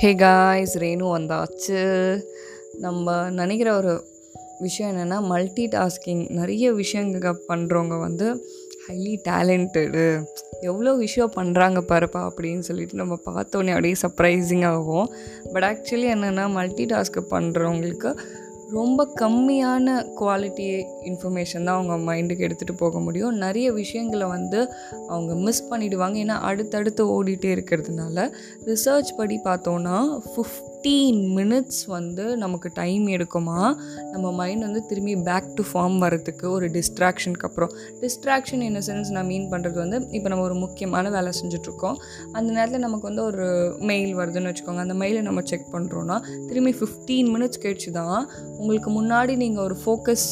Hey guys Renu வந்தாச்சு. நம்ம நினைக்கிற ஒரு விஷயம் என்னென்னா மல்டி டாஸ்கிங் நிறைய விஷயங்கள் பண்ணுறவங்க வந்து ஹைலி டேலண்டடு எவ்வளோ விஷயம் பண்ணுறாங்க பாருப்பா அப்படின்னு சொல்லிட்டு நம்ம பார்த்தோன்னே அப்படியே சர்ப்ரைசிங் ஆகும். பட் ஆக்சுவலி என்னென்னா மல்டி டாஸ்க் பண்ணுறவங்களுக்கு ரொம்ப கம்மியான குவாலிட்டி இன்ஃபர்மேஷன் தான் அவங்க மைண்டுக்கு எடுத்துகிட்டு போக முடியும். நிறைய விஷயங்களை வந்து அவங்க மிஸ் பண்ணிவிடுவாங்க ஏன்னா அடுத்தடுத்து ஓடிட்டே இருக்கிறதுனால ரிசர்ச் படி பார்த்தோன்னா ஃபிஃப்டீன் மினிட்ஸ் வந்து நமக்கு டைம் எடுக்குமா? நம்ம மைண்ட் வந்து திரும்பி பேக் டு ஃபார்ம் வரதுக்கு ஒரு டிஸ்ட்ராக்ஷனுக்கு அப்புறம். டிஸ்ட்ராக்ஷன் இன் சென்ஸ் நான் மீன் பண்ணுறது வந்து இப்போ நம்ம ஒரு முக்கியமான வேலை செஞ்சுட்ருக்கோம். அந்த நேரத்தில் நமக்கு வந்து ஒரு மெயில் வருதுன்னு வச்சுக்கோங்க. அந்த மெயிலை நம்ம செக் பண்ணுறோன்னா திரும்பி ஃபிஃப்டீன் மினிட்ஸ் கழிச்சு தான் உங்களுக்கு முன்னாடி நீங்கள் ஒரு ஃபோக்கஸ்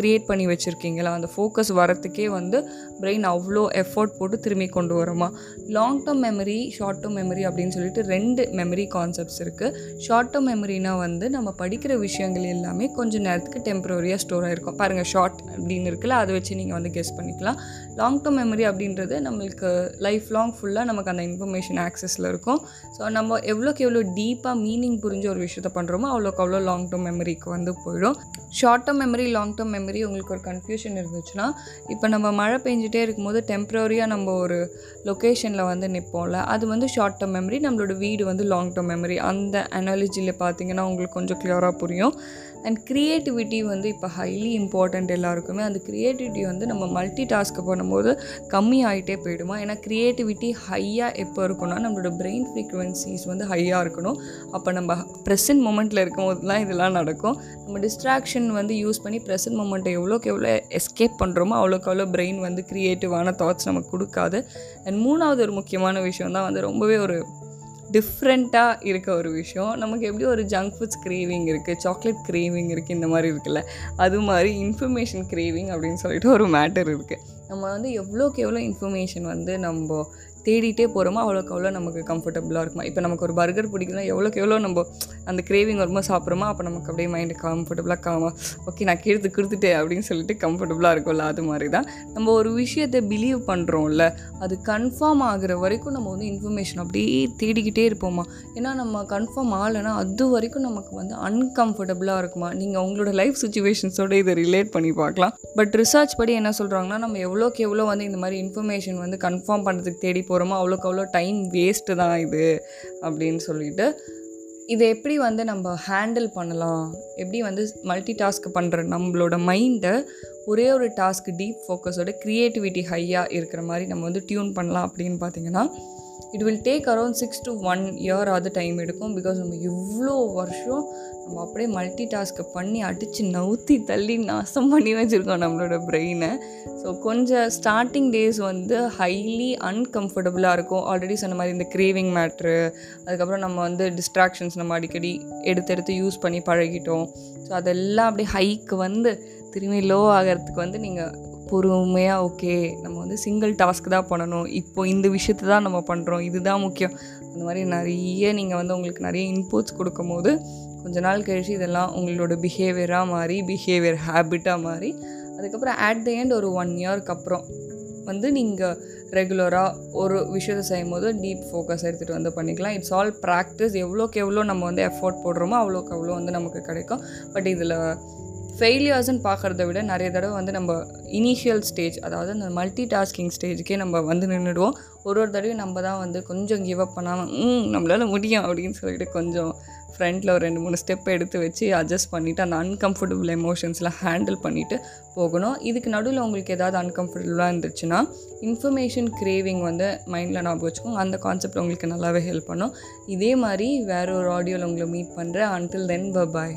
க்ரியேட் பண்ணி வச்சுருக்கீங்களா? அந்த ஃபோக்கஸ் வரத்துக்கே வந்து பிரெயின் அவ்வளோ எஃபோர்ட் போட்டு திரும்பி கொண்டு வருமா? Long term memory short term memory அப்படின்னு சொல்லிட்டு ரெண்டு மெமரி கான்செப்ட்ஸ் இருக்குது ஷார்ட் டேர்ம் மெமரினா வந்து நம்ம படிக்கிற விஷயங்கள் எல்லாமே கொஞ்சம் நேரத்துக்கு டெம்பரரியாக ஸ்டோர் ஆகிருக்கும் பாருங்கள் ஷார்ட் அப்படின்னு இருக்குல்ல அதை வச்சு நீங்கள் வந்து கெஸ் பண்ணிக்கலாம். லாங் டேர்ம் மெமரி அப்படின்றது நம்மளுக்கு லைஃப் லாங் ஃபுல்லாக நமக்கு அந்த இன்ஃபர்மேஷன் ஆக்சஸில் இருக்கும். ஸோ நம்ம எவ்வளோக்கு எவ்வளோ டீப்பாக மீனிங் புரிஞ்ச ஒரு விஷயத்த பண்ணுறோமோ அவ்வளோக்கு அவ்வளோ லாங் டேர்ம் மெமரிக்கு வந்து போயிடும். Short term memory long term memory உங்களுக்கு ஒரு கன்ஃபியூஷன் இருந்துச்சுன்னா இப்போ நம்ம மழை பெஞ்சிட்டே இருக்கும்போது டெம்ப்ரரியாக நம்ம ஒரு லொக்கேஷனில் வந்து நிற்போம்ல அது வந்து ஷார்ட் டேர்ம் மெமரி நம்மளோட வீடு வந்து லாங் டேர்ம் மெமரி அந்த அனாலஜியில் பார்த்தீங்கன்னா உங்களுக்கு கொஞ்சம் க்ளியராக புரியும். அண்ட் க்ரியேட்டிவிட்டி வந்து இப்போ ஹைலி இம்பார்ட்டண்ட் எல்லாருக்குமே. அந்த க்ரியேட்டிவிட்டி வந்து நம்ம மல்டி டாஸ்க்கு பண்ணும்போது கம்மி ஆகிட்டே போயிடுமா? ஏன்னா க்ரியேட்டிவிட்டி ஹையாக எப்போ இருக்கும்னா நம்மளோட பிரெயின் ஃப்ரீக்குவென்சிஸ் வந்து ஹையாக இருக்கணும். அப்போ நம்ம ப்ரெசன்ட் மூமெண்ட்டில் இருக்கும் போதுலாம் இதெல்லாம் நடக்கும். நம்ம டிஸ்ட்ராக்ஷன் வந்து யூஸ் பண்ணி ப்ரெசன்ட் மூமெண்ட்டை எவ்வளோக்கு எவ்வளோ எஸ்கேப் பண்ணுறோமோ அவ்வளோக்கு அவ்வளோ பிரெயின் வந்து க்ரியேட்டிவான தாட்ஸ் நமக்கு கொடுக்காது. அண்ட் மூணாவது ஒரு முக்கியமான விஷயம் தான் வந்து ரொம்பவே ஒரு டிஃப்ரெண்ட்டாக இருக்க ஒரு விஷயம். நமக்கு எப்படி ஒரு ஜங்க் ஃபுட்ஸ் கிரேவிங் இருக்குது சாக்லேட் கிரேவிங் இருக்குது இந்த மாதிரி இருக்குல்ல அது மாதிரி இன்ஃபர்மேஷன் கிரேவிங் அப்படின்னு சொல்லிட்டு ஒரு மேட்டர் இருக்குது நம்ம வந்து எவ்வளோக்கு எவ்வளோ இன்ஃபர்மேஷன் வந்து நம்ம தேடிட்டே போகிறோமோ அவ்வளோக்கு அவ்வளோ நமக்கு கம்ஃபர்டபுளாக இருக்குமா? இப்போ நமக்கு ஒரு பர்கர் பிடிக்குதுன்னா எவ்வளோக்கு எவ்வளோ நம்ம அந்த கிரேவிங் வரும்போது சாப்பிட்றோமோ அப்போ நமக்கு அப்படியே மைண்டு கம்ஃபர்டபுளாக காம ஓகே நான் கீழ்த்து கொடுத்துட்டேன் அப்படின்னு சொல்லிட்டு கம்ஃபர்டபுளாக இருக்கும்ல அது மாதிரி தான் நம்ம ஒரு விஷயத்தை பிலீவ் பண்ணுறோம்ல அது கன்ஃபார்ம் ஆகிற வரைக்கும் நம்ம வந்து இன்ஃபர்மேஷன் அப்படியே தேடிக்கிட்டே இருப்போமா? ஏன்னா நம்ம கன்ஃபார்ம் ஆகலைன்னா அது வரைக்கும் நமக்கு வந்து அன்கம்ஃபர்டபுளாக இருக்குமா? நீங்கள் உங்களோட லைஃப் சுச்சுவேஷன்ஸோட இதை ரிலேட் பண்ணி பார்க்கலாம். பட் ரிசர்ச் படி என்ன சொல்கிறாங்கன்னா நம்ம எவ்வளோக்கு எவ்வளோ வந்து இந்த மாதிரி இன்ஃபர்மேஷன் வந்து கன்ஃபார்ம் பண்ணுறதுக்கு தேடி போகிறோம் அவ்வளோக்கு அவ்வளோ டைம் வேஸ்ட்டு தான் இது அப்படின்னு சொல்லிட்டு இதை எப்படி வந்து நம்ம ஹேண்டில் பண்ணலாம்? எப்படி வந்து மல்டி டாஸ்க் பண்ணுற நம்மளோட மைண்டை ஒரே ஒரு டாஸ்க் டீப் ஃபோக்கஸோட க்ரியேட்டிவிட்டி ஹையாக இருக்கிற மாதிரி நம்ம வந்து டியூன் பண்ணலாம் அப்படின்னு பார்த்தீங்கன்னா it will take around six to one year அது டைம் எடுக்கும். பிகாஸ் நம்ம இவ்வளோ வருஷம் நம்ம அப்படியே மல்டி டாஸ்க்கை பண்ணி அடித்து நவுத்தி தள்ளி நாசம் பண்ணி வச்சுருக்கோம் நம்மளோட பிரெயினை ஸோ கொஞ்சம் ஸ்டார்டிங் டேஸ் வந்து ஹைலி அன்கம்ஃபர்டபுளாக இருக்கும். ஆல்ரெடி சொன்ன மாதிரி இந்த கிரேவிங் மேட்ரு அதுக்கப்புறம் நம்ம வந்து டிஸ்ட்ராக்ஷன்ஸ் நம்ம அடிக்கடி எடுத்து எடுத்து யூஸ் பண்ணி பழகிட்டோம். ஸோ அதெல்லாம் அப்படியே ஹைக்கு வந்து திரும்பி லோ ஆகிறதுக்கு வந்து நீங்கள் பொறுமையாக ஓகே நம்ம வந்து சிங்கிள் டாஸ்க் தான் பண்ணணும். இப்போ இந்த விஷயத்தை தான் நம்ம பண்ணுறோம் இதுதான் முக்கியம். அந்த மாதிரி நிறைய நீங்கள் வந்து உங்களுக்கு நிறைய இன்புட்ஸ் கொடுக்கும் போது கொஞ்ச நாள் கழிச்சு இதெல்லாம் உங்களோட பிஹேவியராக மாறி பிஹேவியர் ஹேபிட்டாக மாறி அதுக்கப்புறம் அட் த எண்ட் ஒரு ஒன் இயர்க்கு அப்புறம் வந்து நீங்கள் ரெகுலராக ஒரு விஷயத்தை செய்யும் போது டீப் ஃபோக்கஸ் எடுத்துகிட்டு வந்து பண்ணிக்கலாம். இட்ஸ் ஆல் ப்ராக்டிஸ் எவ்வளோக்கு எவ்வளோ நம்ம வந்து எஃபோர்ட் போடுறோமோ அவ்வளோக்கு அவ்வளோ வந்து நமக்கு கிடைக்கும். பட் இதில் ஃபெயிலியர்ஸ்ன்னு பார்க்குறத விட நிறைய தடவை வந்து நம்ம இனிஷியல் ஸ்டேஜ் அதாவது அந்த மல்டி டாஸ்கிங் ஸ்டேஜுக்கே நம்ம வந்து நின்றுடுவோம். ஒரு ஒரு தடவையும் நம்ம தான் வந்து கொஞ்சம் கிவ் அப் பண்ணாமல் ம் நம்மளால் முடியும் அப்படின்னு சொல்லிட்டு கொஞ்சம் ஃப்ரண்ட்டில் ஒரு ரெண்டு மூணு ஸ்டெப் எடுத்து வச்சு அட்ஜஸ்ட் பண்ணிவிட்டு அந்த அன்கம்ஃபர்டபுள் எமோஷன்ஸ்லாம் ஹேண்டில் பண்ணிவிட்டு போகணும். இதுக்கு நடுவில் உங்களுக்கு ஏதாவது அன்கம்ஃபர்டபுளாக இருந்துச்சுன்னா இன்ஃபர்மேஷன் கிரேவிங் வந்து மைண்டில் ஞாபகம் வச்சுக்கோங்க. அந்த கான்செப்ட் உங்களுக்கு நல்லாவே ஹெல்ப் பண்ணும். இதே மாதிரி வேற ஒரு ஆடியோவில் உங்களை மீட் பண்ணுறேன் அன்டில் தென் பாய்